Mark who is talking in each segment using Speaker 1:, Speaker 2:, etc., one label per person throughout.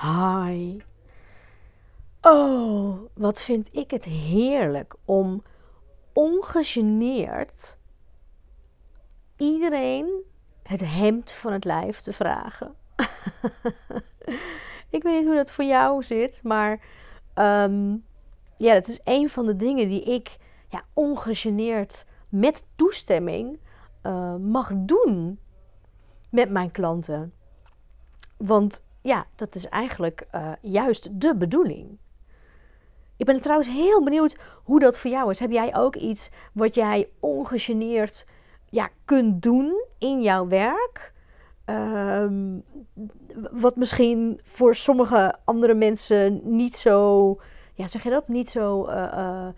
Speaker 1: Hi. Oh, wat vind ik het heerlijk om ongegeneerd iedereen het hemd van het lijf te vragen. ik weet niet hoe dat voor jou zit, maar ehm, ja, dat is een van de dingen die ik ja, ongegeneerd met toestemming uh, mag doen met mijn klanten. Want ja, dat is eigenlijk uh, juist de bedoeling. Ik ben trouwens heel benieuwd hoe dat voor jou is. Heb jij ook iets wat jij ongegeneerd ja, kunt doen in jouw werk? Um, wat misschien voor sommige andere mensen niet zo, ja, zeg je dat, niet zo uh, uh,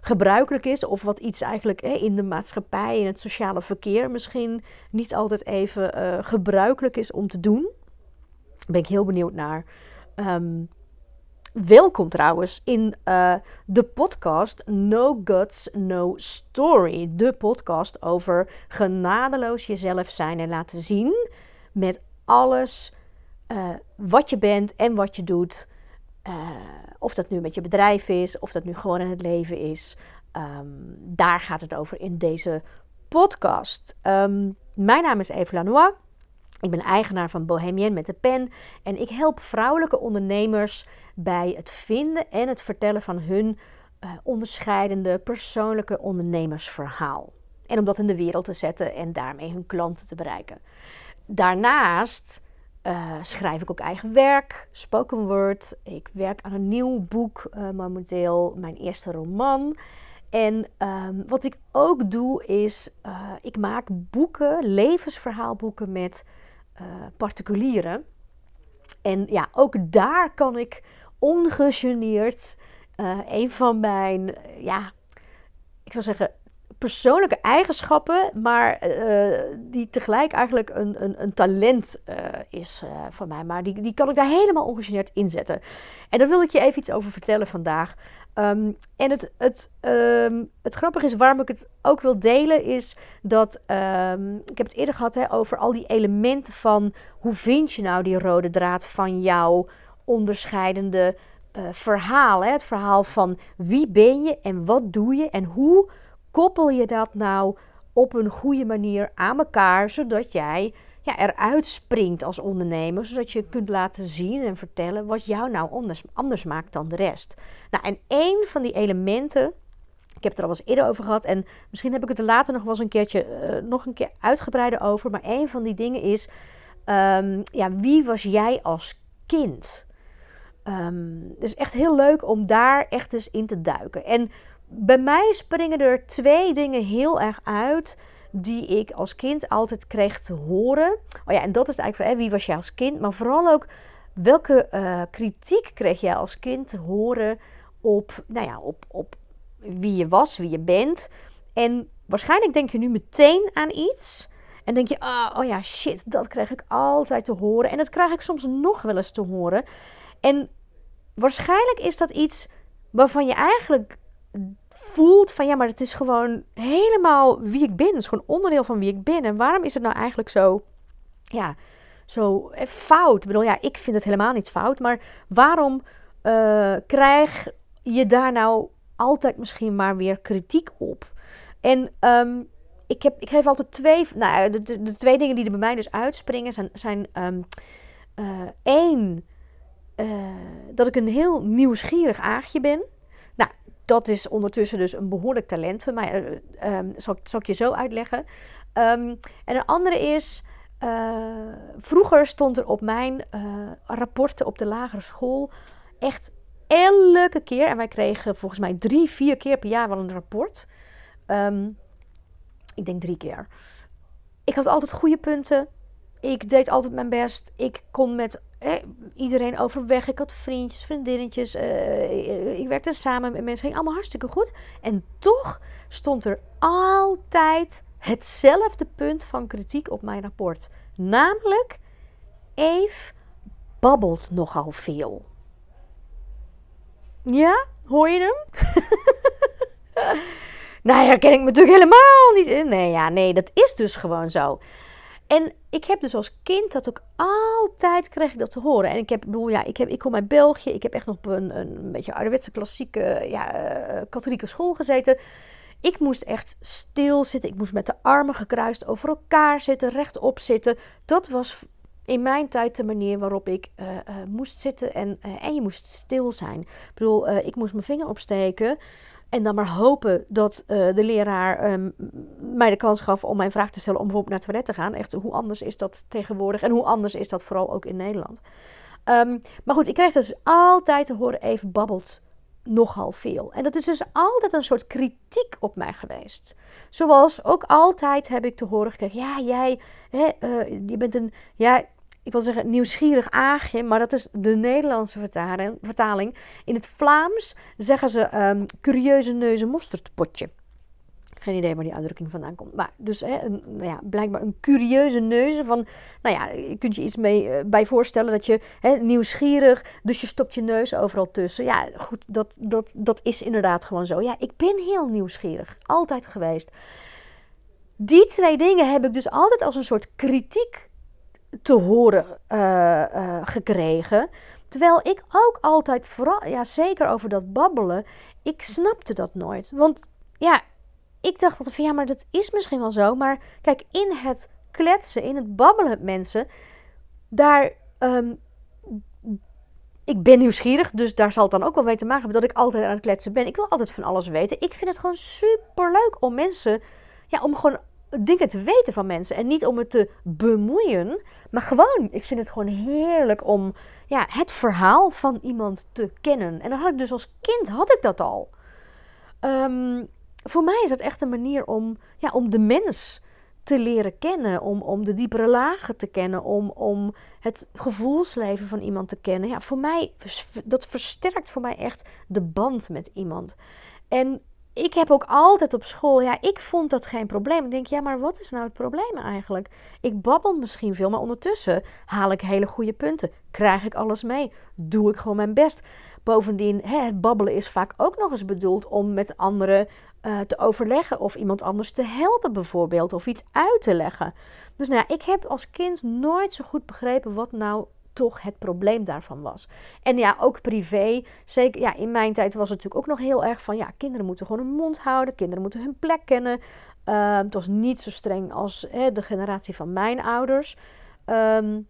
Speaker 1: gebruikelijk is. Of wat iets eigenlijk in de maatschappij, in het sociale verkeer misschien niet altijd even gebruikelijk is om te doen. Ben ik heel benieuwd naar. Um, welkom trouwens in uh, de podcast No Guts, No Story. De podcast over genadeloos jezelf zijn en laten zien met alles uh, wat je bent en wat je doet. Uh, of dat nu met je bedrijf is, of dat nu gewoon in het leven is. Um, daar gaat het over in deze podcast. Um, mijn naam is Eve Lanois. Ik ben eigenaar van Bohemian met de pen en ik help vrouwelijke ondernemers bij het vinden en het vertellen van hun uh, onderscheidende persoonlijke ondernemersverhaal. En om dat in de wereld te zetten en daarmee hun klanten te bereiken. Daarnaast uh, schrijf ik ook eigen werk, spoken word. Ik werk aan een nieuw boek uh, momenteel, mijn eerste roman. En um, wat ik ook doe is, uh, ik maak boeken, levensverhaalboeken met particulieren. En ja, ook daar kan ik ongegeneerd een van mijn, ja, ik zou zeggen, persoonlijke eigenschappen, maar die tegelijk eigenlijk een, een, een talent is uh, van mij. Maar die, die kan ik daar helemaal ongegeneerd inzetten. En daar wil ik je even iets over vertellen vandaag. Um, en het, het, um, het grappige is, waarom ik het ook wil delen, is dat um, ik heb het eerder gehad hè, over al die elementen van hoe vind je nou die rode draad van jouw onderscheidende verhaal. Hè? Het verhaal van wie ben je en wat doe je en hoe koppel je dat nou op een goede manier aan elkaar, zodat jij ja, eruit springt als ondernemer, zodat je kunt laten zien en vertellen wat jou nou anders, anders maakt dan de rest. Nou, en één van die elementen, ik heb het er al eens eerder over gehad en misschien heb ik het er later nog wel eens een keertje, uh, nog een keer uitgebreider over, maar één van die dingen is, um, ja, wie was jij als kind? Um, het is echt heel leuk om daar echt eens in te duiken. En bij mij springen er twee dingen heel erg uit die ik als kind altijd kreeg te horen. Oh ja, en dat is eigenlijk hè, wie was jij als kind, maar vooral ook welke uh, kritiek kreeg jij als kind te horen op, nou ja, op, op wie je was, wie je bent. En waarschijnlijk denk je nu meteen aan iets. En denk je, ah, oh ja, shit, dat krijg ik altijd te horen. En dat krijg ik soms nog wel eens te horen. En waarschijnlijk is dat iets waarvan je eigenlijk voelt van ja, maar het is gewoon helemaal wie ik ben. Het is gewoon onderdeel van wie ik ben. En waarom is het nou eigenlijk zo, ja, zo eh, fout? Ik bedoel, ja, ik vind het helemaal niet fout. Maar waarom uh, krijg je daar nou altijd misschien maar weer kritiek op? En um, ik, heb, ik geef altijd twee, nou, de, de, de, twee dingen die er bij mij dus uitspringen zijn, zijn um, één, dat ik een heel nieuwsgierig aagje ben dat is ondertussen dus een behoorlijk talent van mij. Um, zal, ik je zo uitleggen. Um, en een andere is, uh, vroeger stond er op mijn uh, rapporten op de lagere school echt elke keer, en wij kregen volgens mij drie, vier keer per jaar wel een rapport. Um, ik denk drie keer. Ik had altijd goede punten. Ik deed altijd mijn best. Ik kon met iedereen overweg. Ik had vriendjes, vriendinnetjes. Uh, ik werkte samen met mensen. Ging allemaal hartstikke goed. En toch stond er altijd hetzelfde punt van kritiek op mijn rapport. Namelijk, Eve babbelt nogal veel. Ja, hoor je hem? nou, daar ken ik me natuurlijk helemaal niet in. Nee, ja, nee, dat is dus gewoon zo. En ik heb dus als kind dat ook altijd kreeg ik dat te horen. En ik heb, bedoel, ja, ik, heb, ik kom uit België. Ik heb echt op een, een beetje ouderwetse klassieke ja, uh, katholieke school gezeten. Ik moest echt stil zitten. Ik moest met de armen gekruist over elkaar zitten, rechtop zitten. Dat was in mijn tijd de manier waarop ik uh, uh, moest zitten en, en je moest stil zijn. Ik bedoel, ik moest mijn vinger opsteken. En dan maar hopen dat uh, de leraar um, mij de kans gaf om mijn vraag te stellen om bijvoorbeeld naar het toilet te gaan. Echt, hoe anders is dat tegenwoordig? En hoe anders is dat vooral ook in Nederland? Um, maar goed, ik kreeg dus altijd te horen, even babbelt nogal veel. En dat is dus altijd een soort kritiek op mij geweest. Zoals ook altijd heb ik te horen gekregen, ja, jij, hè, uh, je bent een, ja, ik wil zeggen nieuwsgierig aagje, maar dat is de Nederlandse vertaling. In het Vlaams zeggen ze um, curieuze neuzen mosterdpotje. Geen idee waar die uitdrukking vandaan komt. Maar dus hè, nou ja, blijkbaar een curieuze neuzen van, nou ja, je kunt je iets mee uh, bij voorstellen dat je hè, nieuwsgierig, dus je stopt je neus overal tussen. Ja, goed, dat, dat, dat is inderdaad gewoon zo. Ja, ik ben heel nieuwsgierig, altijd geweest. Die twee dingen heb ik dus altijd als een soort kritiek te horen uh, uh, gekregen. Terwijl ik ook altijd, vooral, ja, zeker over dat babbelen, ik snapte dat nooit. Want ja, ik dacht altijd van ja, maar dat is misschien wel zo. Maar kijk, in het kletsen, in het babbelen met mensen, daar. Um, ik ben nieuwsgierig, dus daar zal het dan ook wel mee te maken hebben dat ik altijd aan het kletsen ben. Ik wil altijd van alles weten. Ik vind het gewoon super leuk om mensen, ja, om gewoon dingen te weten van mensen. En niet om het te bemoeien, maar gewoon, ik vind het gewoon heerlijk om ja, het verhaal van iemand te kennen. En dan had ik dus als kind had ik dat al. Um, voor mij is het echt een manier om, ja, om de mens te leren kennen, om, om de diepere lagen te kennen, om, om het gevoelsleven van iemand te kennen. Ja, voor mij, dat versterkt voor mij echt de band met iemand. En ik heb ook altijd op school, ja, ik vond dat geen probleem. Ik denk, ja, maar wat is nou het probleem eigenlijk? Ik babbel misschien veel, maar ondertussen haal ik hele goede punten. Krijg ik alles mee? Doe ik gewoon mijn best? Bovendien, hè, het babbelen is vaak ook nog eens bedoeld om met anderen uh, te overleggen of iemand anders te helpen bijvoorbeeld of iets uit te leggen. Dus nou ik heb als kind nooit zo goed begrepen wat nou toch het probleem daarvan was. En ja, ook privé. Zeker ja, in mijn tijd was het natuurlijk ook nog heel erg van ja, kinderen moeten gewoon hun mond houden, kinderen moeten hun plek kennen. Uh, het was niet zo streng als hè, de generatie van mijn ouders. Um,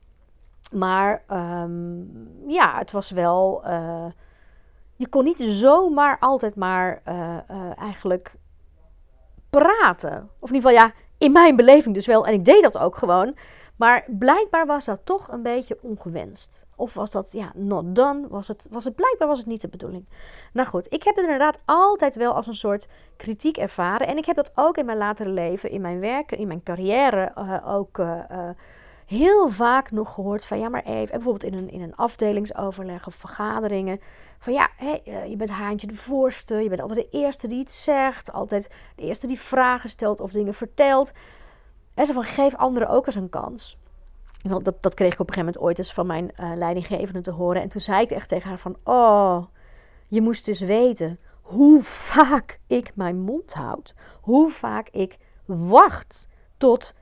Speaker 1: maar um, ja, het was wel. Uh, je kon niet zomaar altijd maar uh, eigenlijk praten. Of in ieder geval, ja, in mijn beleving dus wel. En ik deed dat ook gewoon. Maar blijkbaar was dat toch een beetje ongewenst. Of was dat, ja, not done? Was het, was het blijkbaar was het niet de bedoeling. Nou goed, ik heb het inderdaad altijd wel als een soort kritiek ervaren. En ik heb dat ook in mijn latere leven, in mijn werk, in mijn carrière uh, ook uh, uh, heel vaak nog gehoord van ja, maar even, bijvoorbeeld in een, in een afdelingsoverleg of vergaderingen, van ja, hey, je bent haantje de voorste, je bent altijd de eerste die iets zegt, altijd de eerste die vragen stelt of dingen vertelt. En zo van, geef anderen ook eens een kans. Dat, dat kreeg ik op een gegeven moment ooit eens van mijn uh, leidinggevende te horen. En toen zei ik echt tegen haar van, oh, je moest dus weten hoe vaak ik mijn mond houd. Hoe vaak ik wacht tot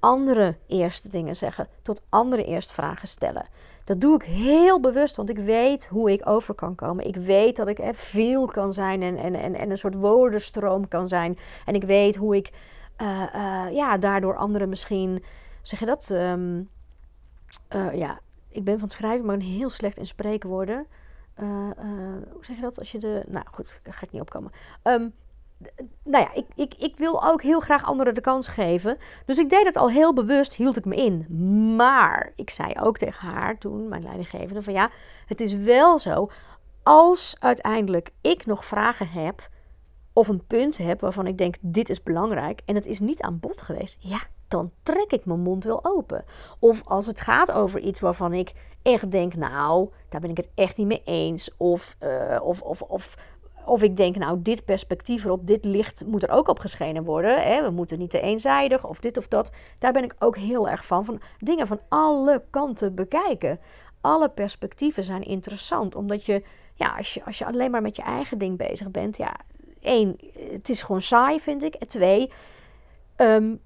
Speaker 1: anderen eerst dingen zeggen. Tot anderen eerst vragen stellen. Dat doe ik heel bewust, want ik weet hoe ik over kan komen. Ik weet dat ik er veel kan zijn en, en, en, en een soort woordenstroom kan zijn. En ik weet hoe ik uh, uh, ja, daardoor anderen misschien, zeg je dat? Um, uh, ja, ik ben van het schrijven, maar heel slecht in spreekwoorden. hoe zeg je dat als je de. Nou goed, daar ga ik niet opkomen. Um, nou ja, ik, ik, ik wil ook heel graag anderen de kans geven. Dus ik deed het al heel bewust, hield ik me in. Maar ik zei ook tegen haar toen, mijn leidinggevende, van ja, het is wel zo. Als uiteindelijk ik nog vragen heb of een punt heb waarvan ik denk, dit is belangrijk en het is niet aan bod geweest, ja, dan trek ik mijn mond wel open. Of als het gaat over iets waarvan ik echt denk, nou, daar ben ik het echt niet mee eens. Of, uh, of, of, of, of ik denk, nou, dit perspectief erop, dit licht moet er ook op geschenen worden. Hè? We moeten niet te eenzijdig of dit of dat. Daar ben ik ook heel erg van. Van dingen van alle kanten bekijken. Alle perspectieven zijn interessant, omdat je, ja, als je, als je alleen maar met je eigen ding bezig bent, ja, één, het is gewoon saai, vind ik. En twee, um,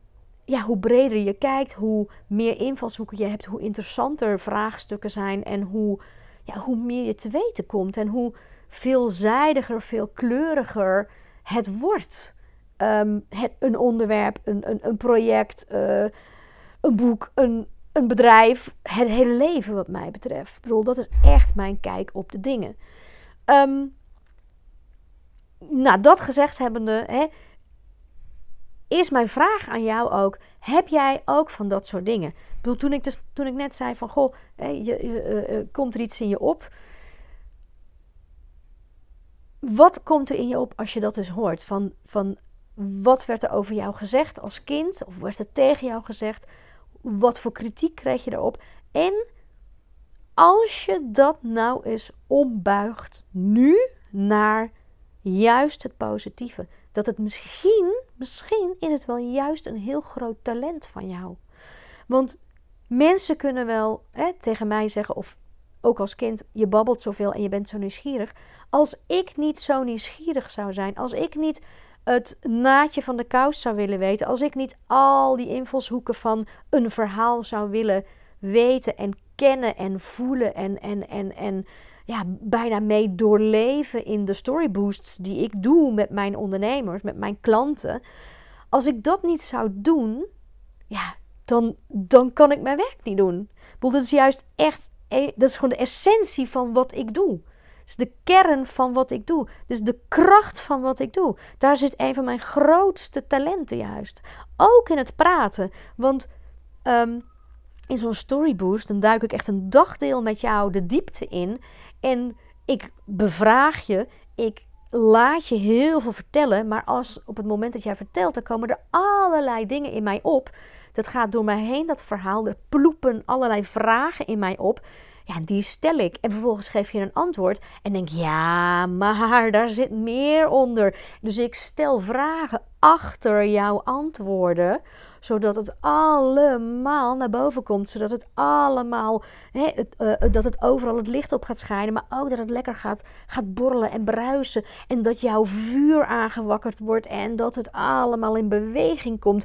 Speaker 1: ja, hoe breder je kijkt, hoe meer invalshoeken je hebt, hoe interessanter vraagstukken zijn en hoe, ja, hoe meer je te weten komt en hoe veelzijdiger, veelkleuriger het wordt. Ehm, het, een onderwerp, een, een, een project, uh, een boek, een, een bedrijf, het hele leven wat mij betreft. Ik bedoel, dat is echt mijn kijk op de dingen. Um, nou, dat gezegd hebbende, hè, is mijn vraag aan jou ook: heb jij ook van dat soort dingen? Ik bedoel, toen ik, dus, toen ik net zei van goh, hè, je, je uh, komt er iets in je op. Wat komt er in je op als je dat dus hoort? Van, van wat werd er over jou gezegd als kind? Of werd er tegen jou gezegd? Wat voor kritiek kreeg je daarop? En als je dat nou eens ombuigt nu naar juist het positieve. Dat het misschien, misschien is het wel juist een heel groot talent van jou. Want mensen kunnen wel hè, tegen mij zeggen, of ook als kind, je babbelt zoveel en je bent zo nieuwsgierig. Als ik niet zo nieuwsgierig zou zijn, als ik niet het naadje van de kous zou willen weten, als ik niet al die invalshoeken van een verhaal zou willen weten en kennen en voelen en, en, en, en ja, bijna mee doorleven in de storyboosts die ik doe met mijn ondernemers, met mijn klanten. Als ik dat niet zou doen, ja, dan, dan kan ik mijn werk niet doen. Ik dat is juist echt, e, dat is gewoon de essentie van wat ik doe. is de kern van wat ik doe. Dus de kracht van wat ik doe. Daar zit een van mijn grootste talenten juist. Ook in het praten. Want ehm, in zo'n storyboost, dan duik ik echt een dagdeel met jou de diepte in. En ik bevraag je, ik laat je heel veel vertellen, maar als op het moment dat jij vertelt, dan komen er allerlei dingen in mij op. Dat gaat door mij heen, dat verhaal. Er ploepen allerlei vragen in mij op. Ja, die stel ik. En vervolgens geef je een antwoord. En denk, ja, maar daar zit meer onder. Dus ik stel vragen achter jouw antwoorden zodat het allemaal naar boven komt. Zodat het allemaal, het, uh, dat het overal het licht op gaat schijnen. Maar ook dat het lekker gaat, gaat borrelen en bruisen. En dat jouw vuur aangewakkerd wordt. En dat het allemaal in beweging komt.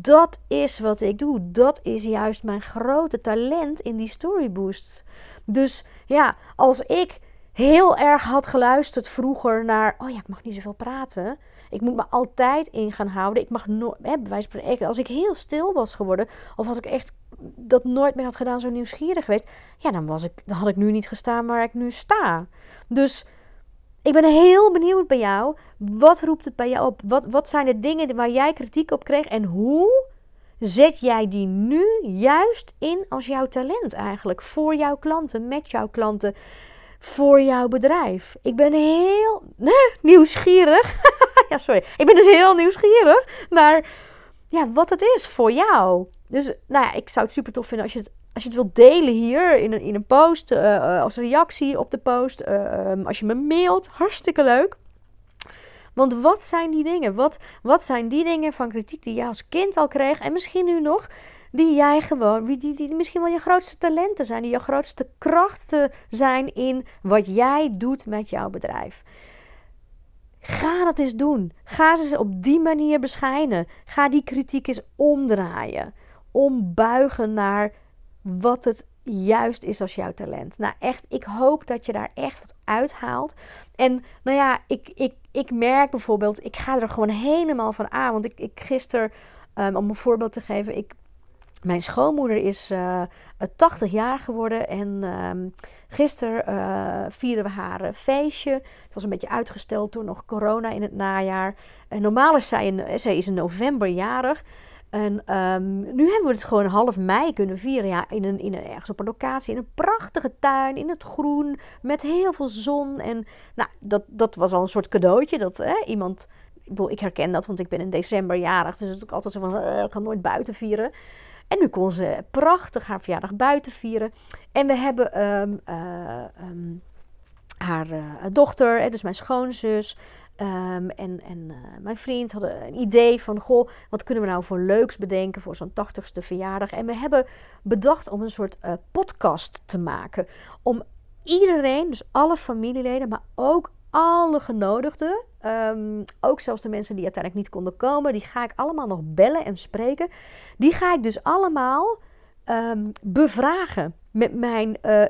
Speaker 1: Dat is wat ik doe. Dat is juist mijn grote talent in die storyboosts. Dus ja, als ik heel erg had geluisterd vroeger naar. Oh ja, ik mag niet zoveel praten. Ik moet me altijd in gaan houden. Ik mag nooit, bij wijze van spreken, als ik heel stil was geworden, of als ik echt dat nooit meer had gedaan, zo nieuwsgierig geweest, ja, dan, was ik, dan had ik nu niet gestaan waar ik nu sta. Dus ik ben heel benieuwd bij jou. Wat roept het bij jou op? Wat, wat zijn de dingen waar jij kritiek op kreeg en hoe zet jij die nu juist in als jouw talent eigenlijk voor jouw klanten, met jouw klanten? voor jouw bedrijf. Ik ben heel nieuwsgierig. ja, sorry. Ik ben dus heel nieuwsgierig naar ja, wat het is voor jou. Dus nou ja, ik zou het super tof vinden als je het, als je het wilt delen hier in een, in een post, uh, als reactie op de post. Uh, als je me mailt, hartstikke leuk. Want wat zijn die dingen? Wat, wat zijn die dingen van kritiek die jij als kind al kreeg en misschien nu nog, die jij gewoon, die, die, die misschien wel je grootste talenten zijn, die je grootste krachten zijn in wat jij doet met jouw bedrijf. Ga dat eens doen. Ga ze op die manier beschijnen. Ga die kritiek eens omdraaien. Ombuigen naar wat het juist is als jouw talent. Nou, echt, ik hoop dat je daar echt wat uithaalt. En nou ja, ik, ik, ik merk bijvoorbeeld, ik ga er gewoon helemaal van aan. Want ik, ik gisteren, um, om een voorbeeld te geven, ik mijn schoonmoeder is uh, eh, 80 jaar geworden en uh, gisteren uh, vierden we haar feestje. Het was een beetje uitgesteld door nog corona in het najaar. En normaal is zij, in, zij is in november jarig. En um, nu hebben we het gewoon half mei kunnen vieren. Ja, in een, in een, ergens op een locatie, in een prachtige tuin, in het groen, met heel veel zon. En nou, dat, dat was al een soort cadeautje. Dat hè, iemand, ik herken dat, want ik ben in december jarig. Dus het is ook altijd zo van, ik kan nooit buiten vieren. En nu kon ze prachtig haar verjaardag buiten vieren. En we hebben ehm, eh, ehm, haar uh, dochter, dus mijn schoonzus. Um, en en uh, mijn vriend hadden een idee van: Goh, wat kunnen we nou voor leuks bedenken voor zo'n 80ste verjaardag? En we hebben bedacht om een soort podcast te maken. Om iedereen, dus alle familieleden, maar ook alle genodigden, Ehm, ook zelfs de mensen die uiteindelijk niet konden komen, die ga ik allemaal nog bellen en spreken. Die ga ik dus allemaal ehm, bevragen met mijn uh,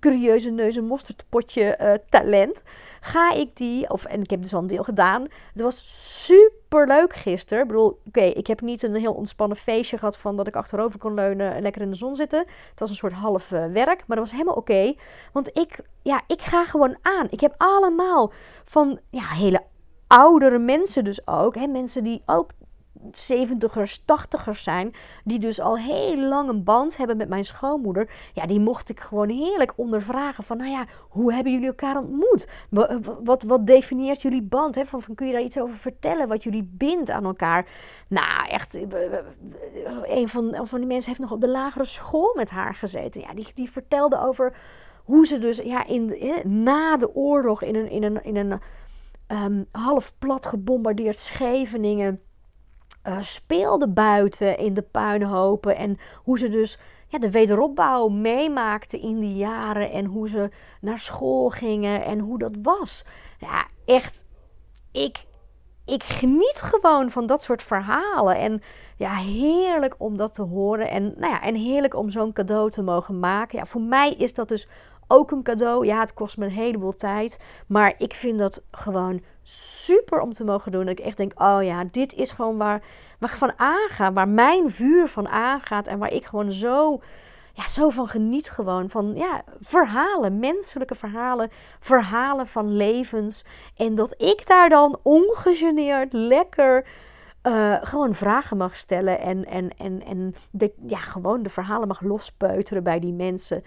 Speaker 1: curieuze neus en mosterdpotje uh, talent. Ga ik die, of, en ik heb dus al een deel gedaan. Het was super leuk gisteren. Ik bedoel, oké, ik heb niet een heel ontspannen feestje gehad van dat ik achterover kon leunen en lekker in de zon zitten. Het was een soort half uh, werk, maar dat was helemaal oké. want ik, ja, ik ga gewoon aan. Ik heb allemaal van ja, hele oudere mensen dus ook. Hè, mensen die ook 70ers, 80ers zijn, die dus al heel lang een band hebben met mijn schoonmoeder. Ja, die mocht ik gewoon heerlijk ondervragen van, nou ja, hoe hebben jullie elkaar ontmoet? Wat, wat, definieert jullie band? Hè? Van, kun je daar iets over vertellen, wat jullie bindt aan elkaar? Nou, echt, een van, van die mensen heeft nog op de lagere school met haar gezeten. Ja, die, die vertelde over hoe ze dus ja, in, na de oorlog in een, in een, in een um, half plat gebombardeerd Scheveningen uh, speelde buiten in de puinhopen. En hoe ze dus ja, de wederopbouw meemaakten in die jaren. En hoe ze naar school gingen en hoe dat was. Ja, echt. Ik, ik geniet gewoon van dat soort verhalen. En ja, heerlijk om dat te horen. En, nou ja, en heerlijk om zo'n cadeau te mogen maken. Ja, voor mij is dat dus ook een cadeau. Ja, het kost me een heleboel tijd. Maar ik vind dat gewoon super om te mogen doen. Dat ik echt denk, oh ja, dit is gewoon waar, waar ik van aanga. Waar mijn vuur van aangaat. En waar ik gewoon zo, ja, zo van geniet gewoon. Van ja, verhalen, menselijke verhalen. Verhalen van levens. En dat ik daar dan ongegeneerd lekker... Uh, gewoon vragen mag stellen en, en, en, en de, ja, gewoon de verhalen mag lospeuteren bij die mensen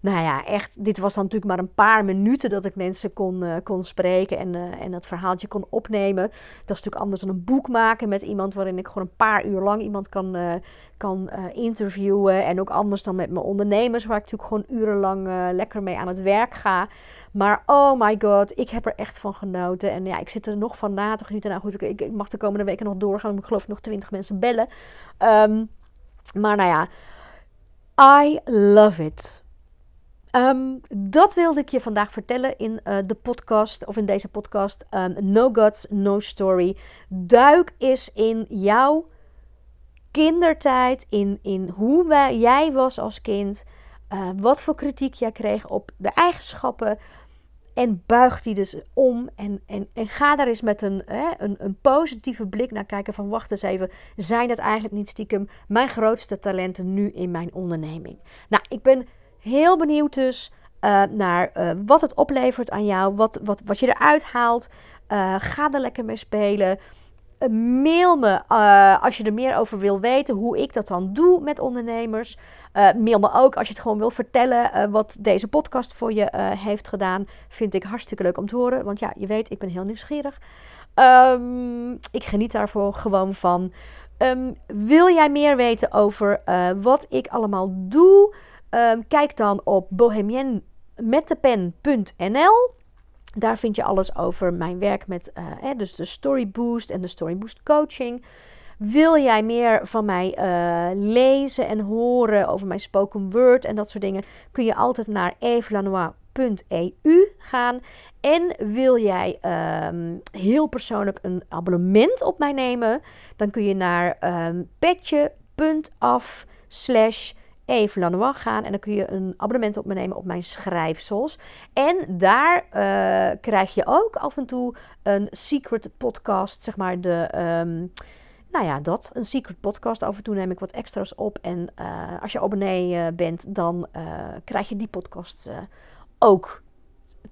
Speaker 1: nou ja, echt, dit was dan natuurlijk maar een paar minuten dat ik mensen kon, uh, kon spreken en, uh, en het verhaaltje kon opnemen. Dat is natuurlijk anders dan een boek maken met iemand waarin ik gewoon een paar uur lang iemand kan, uh, kan interviewen. En ook anders dan met mijn ondernemers, waar ik natuurlijk gewoon urenlang lekker mee aan het werk ga. Maar oh my god, ik heb er echt van genoten. En ja, ik zit er nog van na te genieten. Nou goed, ik, ik mag de komende weken nog doorgaan. Ik geloof nog twintig mensen bellen. Um, maar nou ja, I love it. Um, dat wilde ik je vandaag vertellen in uh, de podcast, of in deze podcast. Um, no Gods, No Story. Duik eens in jouw kindertijd, in, in hoe jij was als kind. Uh, wat voor kritiek jij kreeg op de eigenschappen. En buig die dus om en, en, en ga daar eens met een, hè, een, een positieve blik naar kijken van wacht eens even, zijn dat eigenlijk niet stiekem mijn grootste talenten nu in mijn onderneming? Nou, ik ben heel benieuwd dus uh, naar uh, wat het oplevert aan jou, wat, wat, wat je eruit haalt. Uh, ga er lekker mee spelen. mail me als je er meer over wil weten hoe ik dat dan doe met ondernemers. mail me ook als je het gewoon wil vertellen wat deze podcast voor je heeft gedaan. Vind ik hartstikke leuk om te horen. Want ja, je weet, ik ben heel nieuwsgierig. Um, ik geniet daarvoor gewoon van. Um, wil jij meer weten over wat ik allemaal doe? Um, kijk dan op bohemienmetdepen.nl. Daar vind je alles over mijn werk met uh, dus de Story Boost en de Story Boost coaching. Wil jij meer van mij uh, lezen en horen over mijn spoken word en dat soort dingen, kun je altijd naar evelanois.eu gaan. En wil jij um, heel persoonlijk een abonnement op mij nemen, dan kun je naar um, petje.af slash even Lanois gaan. En dan kun je een abonnement op me nemen op mijn schrijfsels. En daar uh, krijg je ook af en toe een secret podcast, zeg maar de... Um, nou ja, dat. Een secret podcast. Af en toe neem ik wat extra's op. En uh, als je abonnee uh, bent, dan krijg je die podcast ook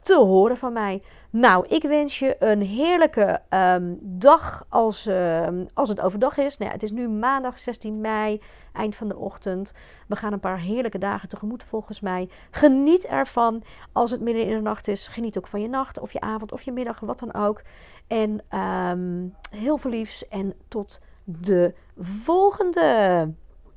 Speaker 1: te horen van mij. Nou, ik wens je een heerlijke um, dag als, uh, als het overdag is. Nou ja, het is nu maandag 16 mei, eind van de ochtend. We gaan een paar heerlijke dagen tegemoet volgens mij. Geniet ervan. Als het midden in de nacht is, geniet ook van je nacht of je avond of je middag, wat dan ook. En um, heel veel liefs en tot de volgende.